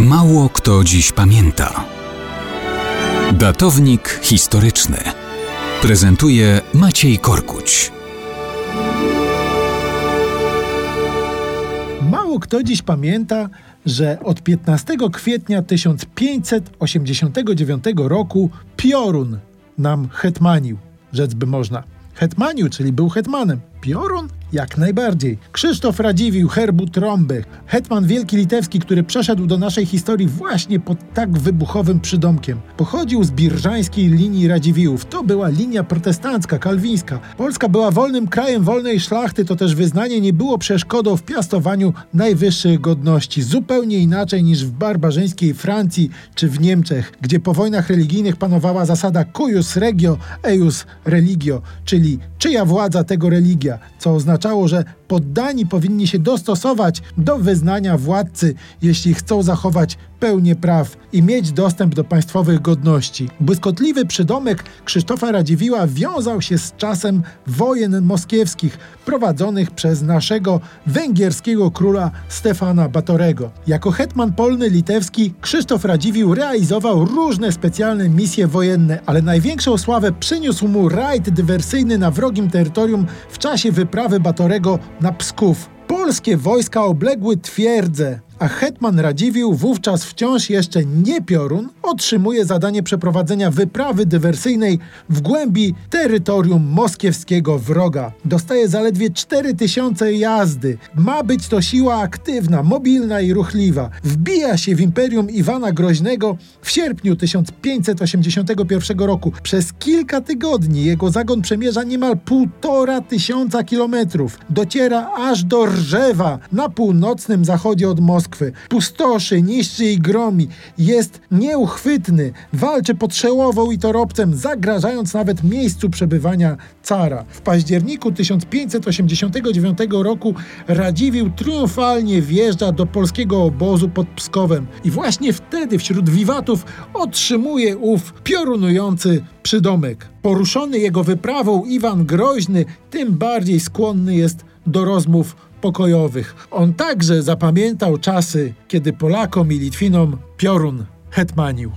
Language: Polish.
Mało kto dziś pamięta. Datownik historyczny prezentuje Maciej Korkuć. Mało kto dziś pamięta, że od 15 kwietnia 1589 roku Piorun nam hetmanił, rzec by można. Hetmanił, czyli był hetmanem. Piorun? Jak najbardziej. Krzysztof Radziwił, herbu trąby. Hetman wielki litewski, który przeszedł do naszej historii właśnie pod tak wybuchowym przydomkiem. Pochodził z birżańskiej linii Radziwiłłów. To była linia protestancka, kalwińska. Polska była wolnym krajem wolnej szlachty, to też wyznanie nie było przeszkodą w piastowaniu najwyższych godności. Zupełnie inaczej niż w barbarzyńskiej Francji czy w Niemczech, gdzie po wojnach religijnych panowała zasada cuius regio, eius religio, czyli li czyja władza tego religia co oznaczało, że poddani powinni się dostosować do wyznania władcy, jeśli chcą zachować pełnię praw i mieć dostęp do państwowych godności. Błyskotliwy przydomek Krzysztofa Radziwiła wiązał się z czasem wojen moskiewskich prowadzonych przez naszego węgierskiego króla Stefana Batorego. Jako hetman polny litewski Krzysztof Radziwił realizował różne specjalne misje wojenne, ale największą sławę przyniósł mu rajd dywersyjny na wrogim terytorium w czasie wyprawy Batorego na Psków. Polskie wojska obległy twierdzę, a hetman Radziwiłł, wówczas wciąż jeszcze nie piorun, otrzymuje zadanie przeprowadzenia wyprawy dywersyjnej w głębi terytorium moskiewskiego wroga. Dostaje zaledwie 4000 jazdy. Ma być to siła aktywna, mobilna i ruchliwa. Wbija się w imperium Iwana Groźnego w sierpniu 1581 roku. Przez kilka tygodni jego zagon przemierza niemal półtora tysiąca kilometrów. Dociera aż do Rżewa na północnym zachodzie od Moskwy. Moskwy. Pustoszy, niszczy i gromi. Jest nieuchwytny. Walczy pod Szełową i Toropcem, zagrażając nawet miejscu przebywania cara. W październiku 1589 roku Radziwił triumfalnie wjeżdża do polskiego obozu pod Pskowem. I właśnie wtedy wśród wiwatów otrzymuje ów piorunujący przydomek. Poruszony jego wyprawą Iwan Groźny tym bardziej skłonny jest do rozmów pokojowych. On także zapamiętał czasy, kiedy Polakom i Litwinom piorun hetmanił.